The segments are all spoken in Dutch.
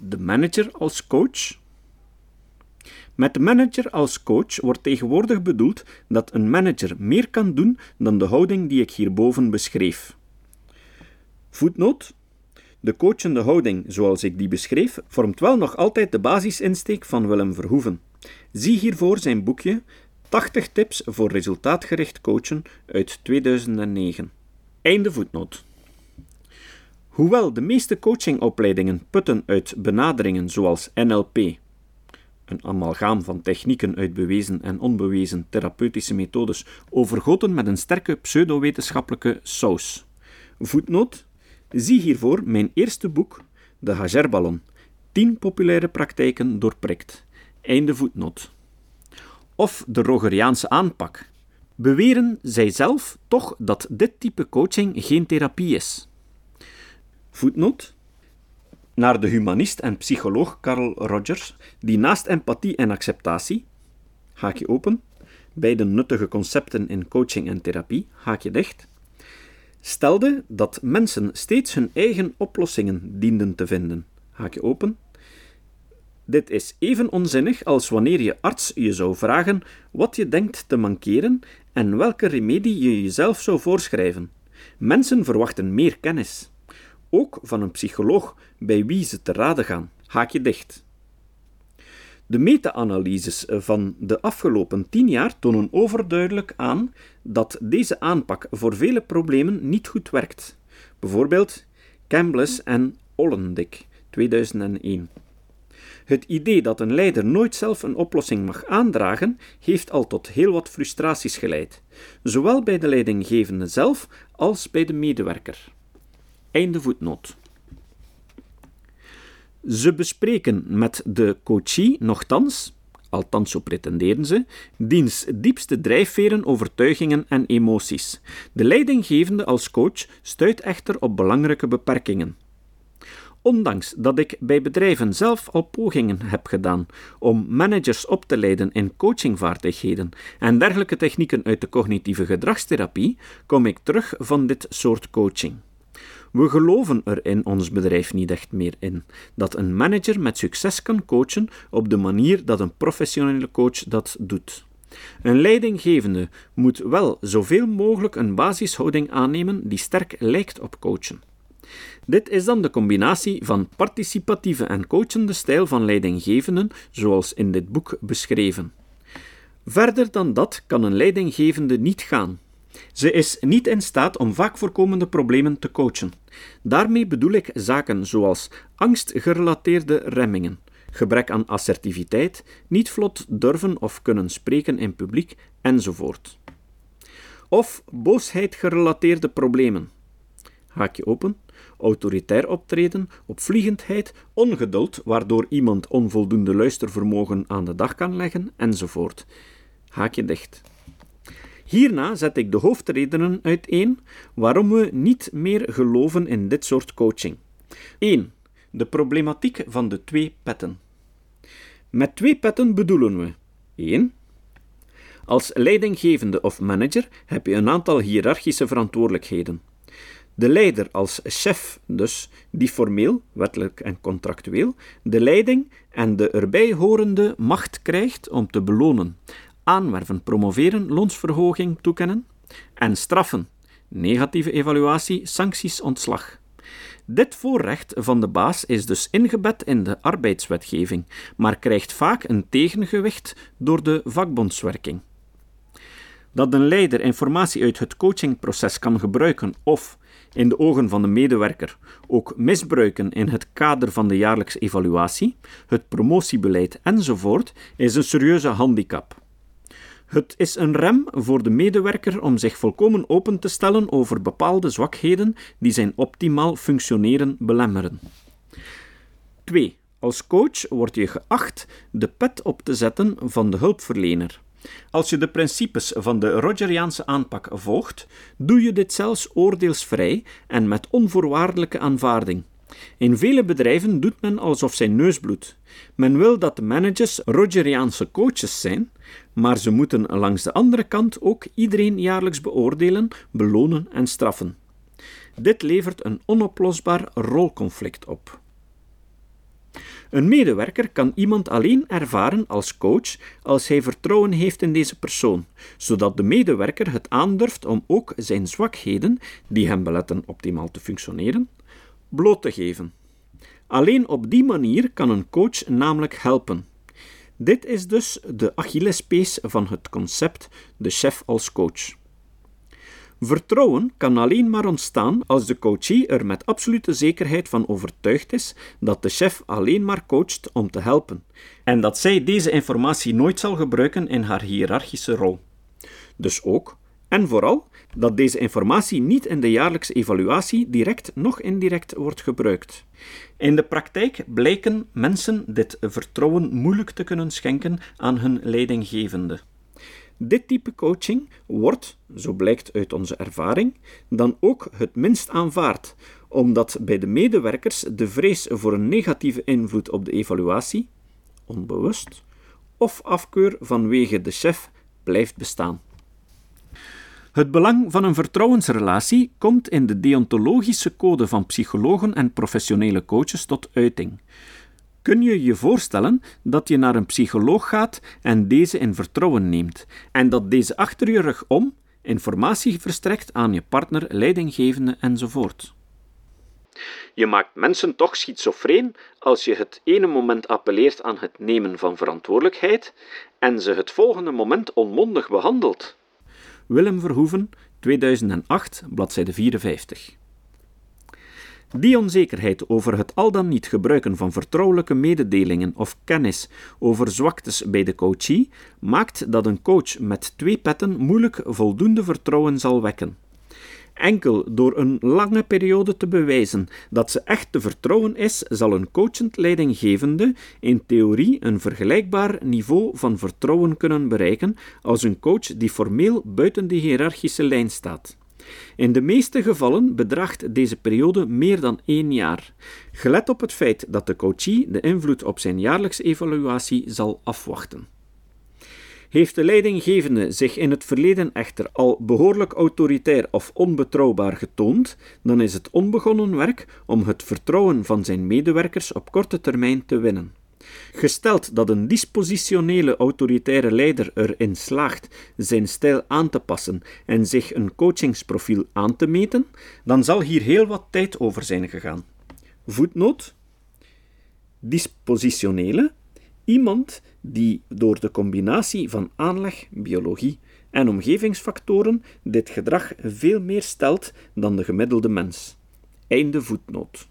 de manager als coach? Met de manager als coach wordt tegenwoordig bedoeld dat een manager meer kan doen dan de houding die ik hierboven beschreef. Voetnoot. De coachende houding, zoals ik die beschreef, vormt wel nog altijd de basisinsteek van Willem Verhoeven. Zie hiervoor zijn boekje 80 tips voor resultaatgericht coachen uit 2009. Einde voetnoot. Hoewel de meeste coachingopleidingen putten uit benaderingen zoals NLP, een amalgaam van technieken uit bewezen en onbewezen therapeutische methodes, overgoten met een sterke pseudowetenschappelijke saus. Voetnoot Zie hiervoor mijn eerste boek, De Hagerballon. 10 populaire praktijken doorprikt. Einde voetnoot. Of de Rogeriaanse aanpak. Beweren zij zelf toch dat dit type coaching geen therapie is. Voetnoot. Naar de humanist en psycholoog Carl Rogers, die naast empathie en acceptatie, haakje open, beide nuttige concepten in coaching en therapie, haakje dicht, stelde dat mensen steeds hun eigen oplossingen dienden te vinden. Haakje open. Dit is even onzinnig als wanneer je arts je zou vragen wat je denkt te mankeren en welke remedie je jezelf zou voorschrijven. Mensen verwachten meer kennis. Ook van een psycholoog bij wie ze te raden gaan. Haakje dicht. De meta-analyses van de afgelopen tien jaar tonen overduidelijk aan dat deze aanpak voor vele problemen niet goed werkt. Bijvoorbeeld Cambless en Ollendik, 2001. Het idee dat een leider nooit zelf een oplossing mag aandragen, heeft al tot heel wat frustraties geleid, zowel bij de leidinggevende zelf als bij de medewerker. Einde voetnoot. Ze bespreken met de coachie nogthans, althans zo pretenderen ze, diens diepste drijfveren, overtuigingen en emoties. De leidinggevende als coach stuit echter op belangrijke beperkingen. Ondanks dat ik bij bedrijven zelf al pogingen heb gedaan om managers op te leiden in coachingvaardigheden en dergelijke technieken uit de cognitieve gedragstherapie, kom ik terug van dit soort coaching. We geloven er in ons bedrijf niet echt meer in dat een manager met succes kan coachen op de manier dat een professionele coach dat doet. Een leidinggevende moet wel zoveel mogelijk een basishouding aannemen die sterk lijkt op coachen. Dit is dan de combinatie van participatieve en coachende stijl van leidinggevenden, zoals in dit boek beschreven. Verder dan dat kan een leidinggevende niet gaan. Ze is niet in staat om vaak voorkomende problemen te coachen. Daarmee bedoel ik zaken zoals angstgerelateerde remmingen, gebrek aan assertiviteit, niet vlot durven of kunnen spreken in publiek enzovoort. Of boosheid gerelateerde problemen. Haakje open. Autoritair optreden, opvliegendheid, ongeduld, waardoor iemand onvoldoende luistervermogen aan de dag kan leggen, enzovoort. Haakje dicht. Hierna zet ik de hoofdredenen uiteen waarom we niet meer geloven in dit soort coaching. 1. De problematiek van de twee petten. Met twee petten bedoelen we 1. Als leidinggevende of manager heb je een aantal hiërarchische verantwoordelijkheden. De leider als chef, dus, die formeel, wettelijk en contractueel, de leiding en de erbij horende macht krijgt om te belonen, aanwerven, promoveren, loonsverhoging toekennen en straffen, negatieve evaluatie, sancties, ontslag. Dit voorrecht van de baas is dus ingebed in de arbeidswetgeving, maar krijgt vaak een tegengewicht door de vakbondswerking. Dat een leider informatie uit het coachingproces kan gebruiken of, in de ogen van de medewerker, ook misbruiken in het kader van de jaarlijkse evaluatie, het promotiebeleid enzovoort, is een serieuze handicap. Het is een rem voor de medewerker om zich volkomen open te stellen over bepaalde zwakheden die zijn optimaal functioneren belemmeren. 2. Als coach word je geacht de pet op te zetten van de hulpverlener. Als je de principes van de Rogeriaanse aanpak volgt, doe je dit zelfs oordeelsvrij en met onvoorwaardelijke aanvaarding. In vele bedrijven doet men alsof zijn neus bloedt. Men wil dat de managers Rogeriaanse coaches zijn, maar ze moeten langs de andere kant ook iedereen jaarlijks beoordelen, belonen en straffen. Dit levert een onoplosbaar rolconflict op. Een medewerker kan iemand alleen ervaren als coach als hij vertrouwen heeft in deze persoon, zodat de medewerker het aandurft om ook zijn zwakheden, die hem beletten optimaal te functioneren, bloot te geven. Alleen op die manier kan een coach namelijk helpen. Dit is dus de Achillespees van het concept de chef als coach. Vertrouwen kan alleen maar ontstaan als de coachee er met absolute zekerheid van overtuigd is dat de chef alleen maar coacht om te helpen en dat zij deze informatie nooit zal gebruiken in haar hiërarchische rol. Dus ook, en vooral, dat deze informatie niet in de jaarlijkse evaluatie direct nog indirect wordt gebruikt. In de praktijk blijken mensen dit vertrouwen moeilijk te kunnen schenken aan hun leidinggevende. Dit type coaching wordt, zo blijkt uit onze ervaring, dan ook het minst aanvaard, omdat bij de medewerkers de vrees voor een negatieve invloed op de evaluatie, onbewust, of afkeur vanwege de chef blijft bestaan. Het belang van een vertrouwensrelatie komt in de deontologische code van psychologen en professionele coaches tot uiting. Kun je je voorstellen dat je naar een psycholoog gaat en deze in vertrouwen neemt, en dat deze achter je rug om informatie verstrekt aan je partner, leidinggevende enzovoort? Je maakt mensen toch schizofreen als je het ene moment appelleert aan het nemen van verantwoordelijkheid en ze het volgende moment onmondig behandelt. Willem Verhoeven, 2008, bladzijde 54. Die onzekerheid over het al dan niet gebruiken van vertrouwelijke mededelingen of kennis over zwaktes bij de coachee maakt dat een coach met twee petten moeilijk voldoende vertrouwen zal wekken. Enkel door een lange periode te bewijzen dat ze echt te vertrouwen is, zal een coachend leidinggevende in theorie een vergelijkbaar niveau van vertrouwen kunnen bereiken als een coach die formeel buiten de hiërarchische lijn staat. In de meeste gevallen bedraagt deze periode meer dan één jaar. Gelet op het feit dat de coachee de invloed op zijn jaarlijkse evaluatie zal afwachten. Heeft de leidinggevende zich in het verleden echter al behoorlijk autoritair of onbetrouwbaar getoond, dan is het onbegonnen werk om het vertrouwen van zijn medewerkers op korte termijn te winnen. Gesteld dat een dispositionele autoritaire leider erin slaagt zijn stijl aan te passen en zich een coachingsprofiel aan te meten, dan zal hier heel wat tijd over zijn gegaan. Voetnoot: Dispositionele, iemand die door de combinatie van aanleg, biologie en omgevingsfactoren dit gedrag veel meer stelt dan de gemiddelde mens. Einde voetnoot.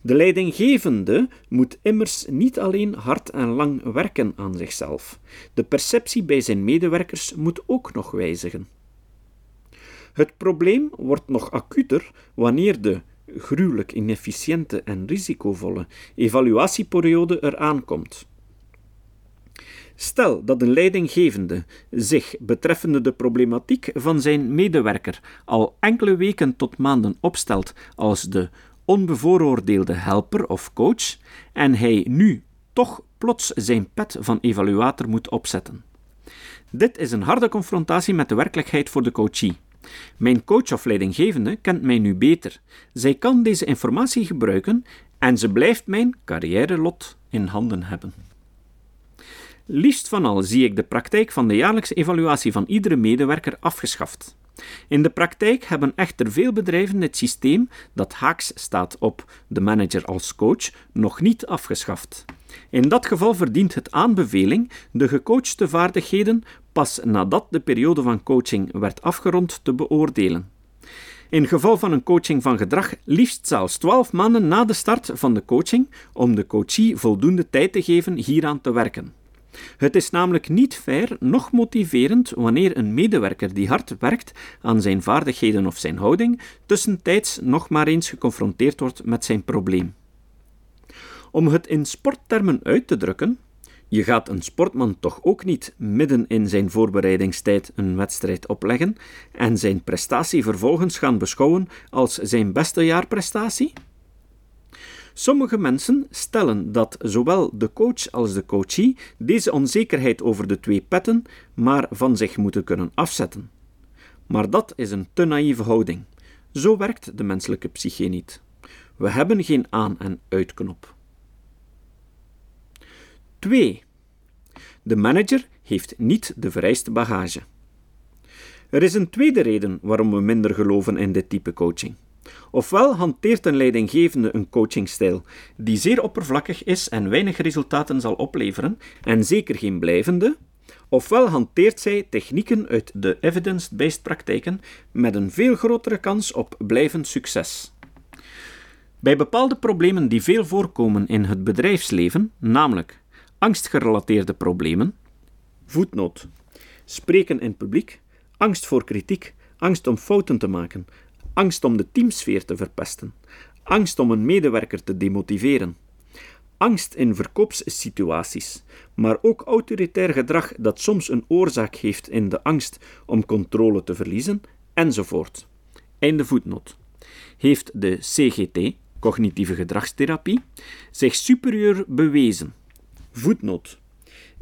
De leidinggevende moet immers niet alleen hard en lang werken aan zichzelf. De perceptie bij zijn medewerkers moet ook nog wijzigen. Het probleem wordt nog acuter wanneer de gruwelijk inefficiënte en risicovolle evaluatieperiode eraan komt. Stel dat een leidinggevende zich betreffende de problematiek van zijn medewerker al enkele weken tot maanden opstelt als de onbevooroordeelde helper of coach en hij nu toch plots zijn pet van evaluator moet opzetten. Dit is een harde confrontatie met de werkelijkheid voor de coachie. Mijn coach of leidinggevende kent mij nu beter. Zij kan deze informatie gebruiken en ze blijft mijn carrièrelot in handen hebben. Liefst van al zie ik de praktijk van de jaarlijkse evaluatie van iedere medewerker afgeschaft. In de praktijk hebben echter veel bedrijven het systeem dat haaks staat op de manager als coach nog niet afgeschaft. In dat geval verdient het aanbeveling de gecoachte vaardigheden pas nadat de periode van coaching werd afgerond te beoordelen. In geval van een coaching van gedrag liefst zelfs 12 maanden na de start van de coaching om de coachie voldoende tijd te geven hieraan te werken. Het is namelijk niet fair, noch motiverend wanneer een medewerker die hard werkt aan zijn vaardigheden of zijn houding, tussentijds nog maar eens geconfronteerd wordt met zijn probleem. Om het in sporttermen uit te drukken, je gaat een sportman toch ook niet midden in zijn voorbereidingstijd een wedstrijd opleggen en zijn prestatie vervolgens gaan beschouwen als zijn beste jaarprestatie? Sommige mensen stellen dat zowel de coach als de coachee deze onzekerheid over de twee petten maar van zich moeten kunnen afzetten. Maar dat is een te naïeve houding. Zo werkt de menselijke psyche niet. We hebben geen aan- en uitknop. 2. De manager heeft niet de vereiste bagage. Er is een tweede reden waarom we minder geloven in dit type coaching. Ofwel hanteert een leidinggevende een coachingstijl die zeer oppervlakkig is en weinig resultaten zal opleveren, en zeker geen blijvende, ofwel hanteert zij technieken uit de evidence-based praktijken met een veel grotere kans op blijvend succes. Bij bepaalde problemen die veel voorkomen in het bedrijfsleven, namelijk angstgerelateerde problemen, voetnoot, spreken in publiek, angst voor kritiek, angst om fouten te maken, angst om de teamsfeer te verpesten, angst om een medewerker te demotiveren, angst in verkoopssituaties, maar ook autoritair gedrag dat soms een oorzaak heeft in de angst om controle te verliezen, enzovoort. Einde voetnoot. Heeft de CGT, cognitieve gedragstherapie, zich superieur bewezen? Voetnoot.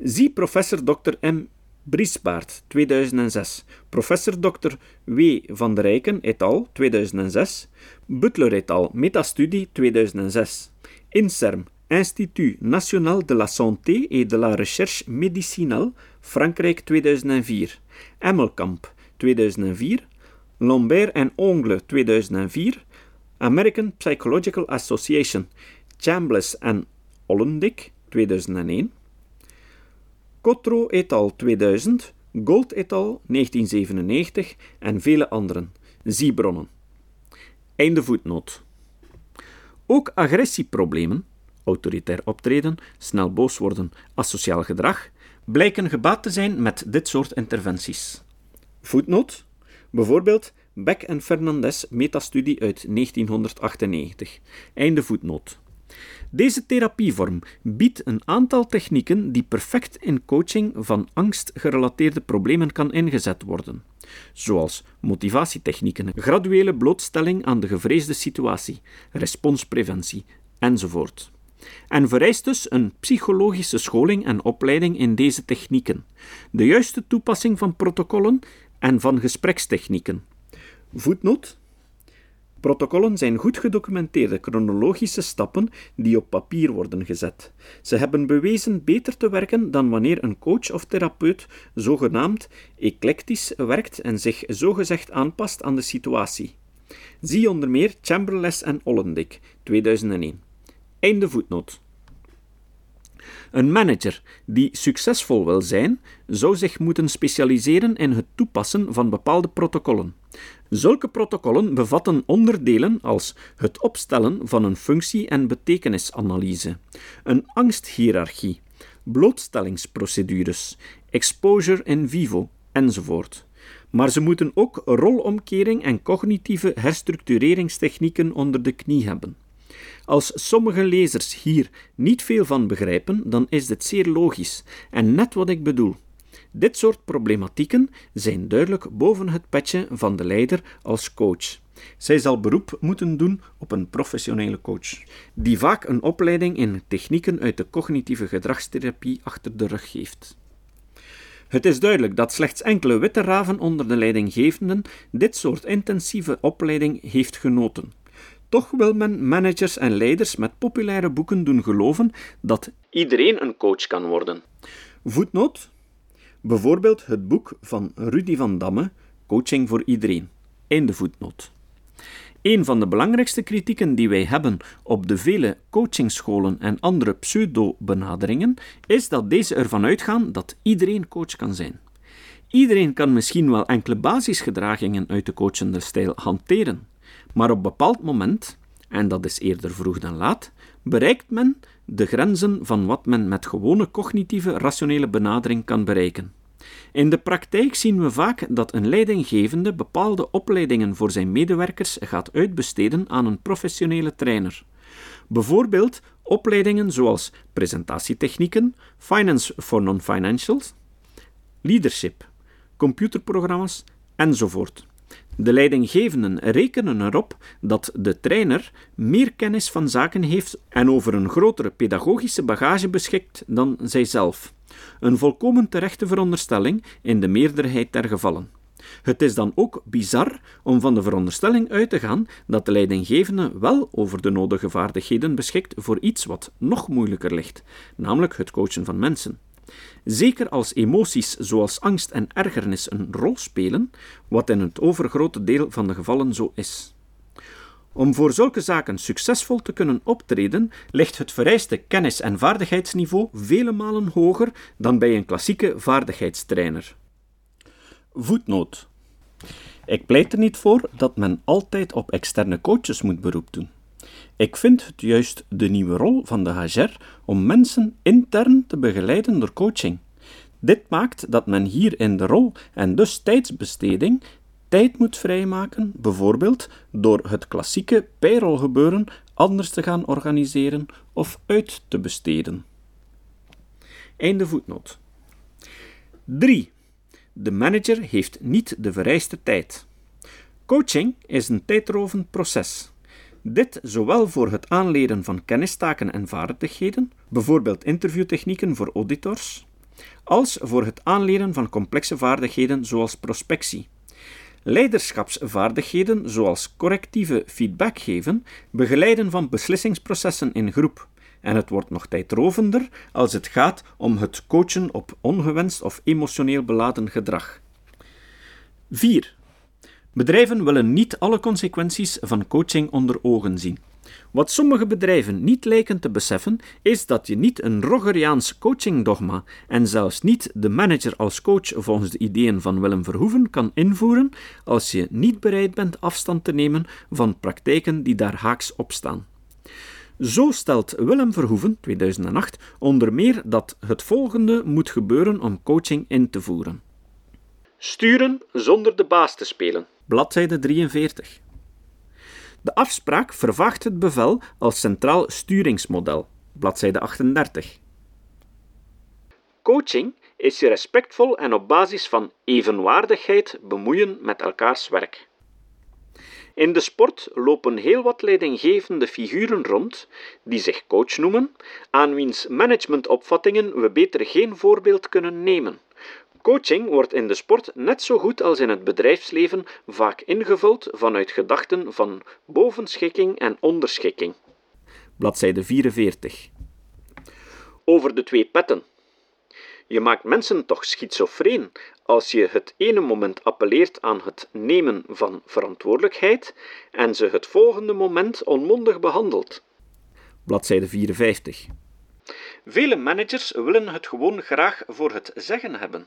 Zie professor Dr. M. Briesbaard, 2006. Professor Dr. W. van der Rijken et al. 2006. Butler et al. Metastudie 2006. INSERM, Institut National de la Santé et de la Recherche Médicinale, Frankrijk 2004. Emmelkamp 2004. Lambert en Ongle 2004. American Psychological Association, Chambliss en Ollendick 2001. Cotro et al. 2000, Gold et al. 1997 en vele anderen. Zie bronnen. Einde voetnoot. Ook agressieproblemen, autoritair optreden, snel boos worden, asociaal gedrag, blijken gebaat te zijn met dit soort interventies. Voetnoot. Bijvoorbeeld Beck en Fernandez metastudie uit 1998. Einde voetnoot. Deze therapievorm biedt een aantal technieken die perfect in coaching van angstgerelateerde problemen kan ingezet worden, zoals motivatietechnieken, graduele blootstelling aan de gevreesde situatie, responspreventie enzovoort. En vereist dus een psychologische scholing en opleiding in deze technieken, de juiste toepassing van protocollen en van gesprekstechnieken. Voetnoot Protocollen zijn goed gedocumenteerde chronologische stappen die op papier worden gezet. Ze hebben bewezen beter te werken dan wanneer een coach of therapeut zogenaamd eclectisch werkt en zich zogezegd aanpast aan de situatie. Zie onder meer Chamberlain en Ollendick, 2001. Einde voetnoot. Een manager die succesvol wil zijn, zou zich moeten specialiseren in het toepassen van bepaalde protocollen. Zulke protocollen bevatten onderdelen als het opstellen van een functie- en betekenisanalyse, een angsthierarchie, blootstellingsprocedures, exposure in vivo enzovoort. Maar ze moeten ook rolomkering en cognitieve herstructureringstechnieken onder de knie hebben. Als sommige lezers hier niet veel van begrijpen, dan is dit zeer logisch en net wat ik bedoel. Dit soort problematieken zijn duidelijk boven het petje van de leider als coach. Zij zal beroep moeten doen op een professionele coach, die vaak een opleiding in technieken uit de cognitieve gedragstherapie achter de rug heeft. Het is duidelijk dat slechts enkele witte raven onder de leidinggevenden dit soort intensieve opleiding heeft genoten. Toch wil men managers en leiders met populaire boeken doen geloven dat iedereen een coach kan worden. Voetnoot Bijvoorbeeld het boek van Rudy van Damme, Coaching voor iedereen. Einde voetnoot. Een van de belangrijkste kritieken die wij hebben op de vele coachingscholen en andere pseudo-benaderingen is dat deze ervan uitgaan dat iedereen coach kan zijn. Iedereen kan misschien wel enkele basisgedragingen uit de coachende stijl hanteren, maar op een bepaald moment, en dat is eerder vroeg dan laat, bereikt men de grenzen van wat men met gewone cognitieve rationele benadering kan bereiken. In de praktijk zien we vaak dat een leidinggevende bepaalde opleidingen voor zijn medewerkers gaat uitbesteden aan een professionele trainer. Bijvoorbeeld opleidingen zoals presentatietechnieken, finance for non-financials, leadership, computerprogramma's enzovoort. De leidinggevenden rekenen erop dat de trainer meer kennis van zaken heeft en over een grotere pedagogische bagage beschikt dan zijzelf. Een volkomen terechte veronderstelling in de meerderheid der gevallen. Het is dan ook bizar om van de veronderstelling uit te gaan dat de leidinggevende wel over de nodige vaardigheden beschikt voor iets wat nog moeilijker ligt, namelijk het coachen van mensen. Zeker als emoties zoals angst en ergernis een rol spelen, wat in het overgrote deel van de gevallen zo is. Om voor zulke zaken succesvol te kunnen optreden, ligt het vereiste kennis- en vaardigheidsniveau vele malen hoger dan bij een klassieke vaardigheidstrainer. Voetnoot. Ik pleit er niet voor dat men altijd op externe coaches moet beroep doen. Ik vind het juist de nieuwe rol van de HR om mensen intern te begeleiden door coaching. Dit maakt dat men hier in de rol en dus tijdsbesteding tijd moet vrijmaken, bijvoorbeeld door het klassieke payroll-gebeuren anders te gaan organiseren of uit te besteden. Einde voetnoot. 3. De manager heeft niet de vereiste tijd. Coaching is een tijdrovend proces. Dit zowel voor het aanleren van kennistaken en vaardigheden, bijvoorbeeld interviewtechnieken voor auditors, als voor het aanleren van complexe vaardigheden zoals prospectie. Leiderschapsvaardigheden zoals correctieve feedback geven, begeleiden van beslissingsprocessen in groep. En het wordt nog tijdrovender als het gaat om het coachen op ongewenst of emotioneel beladen gedrag. 4. Bedrijven willen niet alle consequenties van coaching onder ogen zien. Wat sommige bedrijven niet lijken te beseffen, is dat je niet een Rogeriaans coachingdogma en zelfs niet de manager als coach volgens de ideeën van Willem Verhoeven kan invoeren als je niet bereid bent afstand te nemen van praktijken die daar haaks op staan. Zo stelt Willem Verhoeven, 2008, onder meer dat het volgende moet gebeuren om coaching in te voeren. Sturen zonder de baas te spelen. Bladzijde 43. De afspraak vervaagt het bevel als centraal sturingsmodel. Bladzijde 38. Coaching is je respectvol en op basis van evenwaardigheid bemoeien met elkaars werk. In de sport lopen heel wat leidinggevende figuren rond die zich coach noemen, aan wiens managementopvattingen we beter geen voorbeeld kunnen nemen. Coaching wordt in de sport net zo goed als in het bedrijfsleven vaak ingevuld vanuit gedachten van bovenschikking en onderschikking. Bladzijde 44. Over de twee petten. Je maakt mensen toch schizofreen als je het ene moment appelleert aan het nemen van verantwoordelijkheid en ze het volgende moment onmondig behandelt. Bladzijde 54. Vele managers willen het gewoon graag voor het zeggen hebben.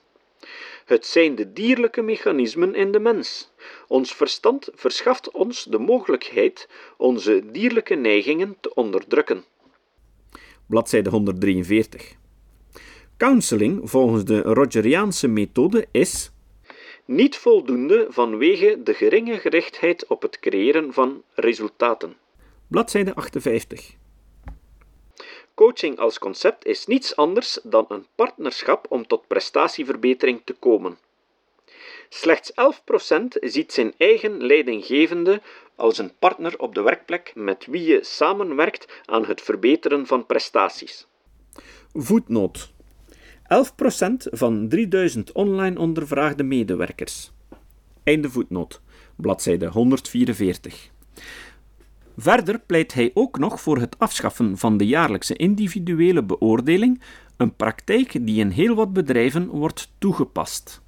Het zijn de dierlijke mechanismen in de mens. Ons verstand verschaft ons de mogelijkheid onze dierlijke neigingen te onderdrukken. Bladzijde 143. Counseling volgens de Rogeriaanse methode is niet voldoende vanwege de geringe gerichtheid op het creëren van resultaten. Bladzijde 58. Coaching als concept is niets anders dan een partnerschap om tot prestatieverbetering te komen. Slechts 11% ziet zijn eigen leidinggevende als een partner op de werkplek met wie je samenwerkt aan het verbeteren van prestaties. Voetnoot 11% van 3000 online ondervraagde medewerkers. Einde voetnoot. Bladzijde 144. Verder pleit hij ook nog voor het afschaffen van de jaarlijkse individuele beoordeling, een praktijk die in heel wat bedrijven wordt toegepast.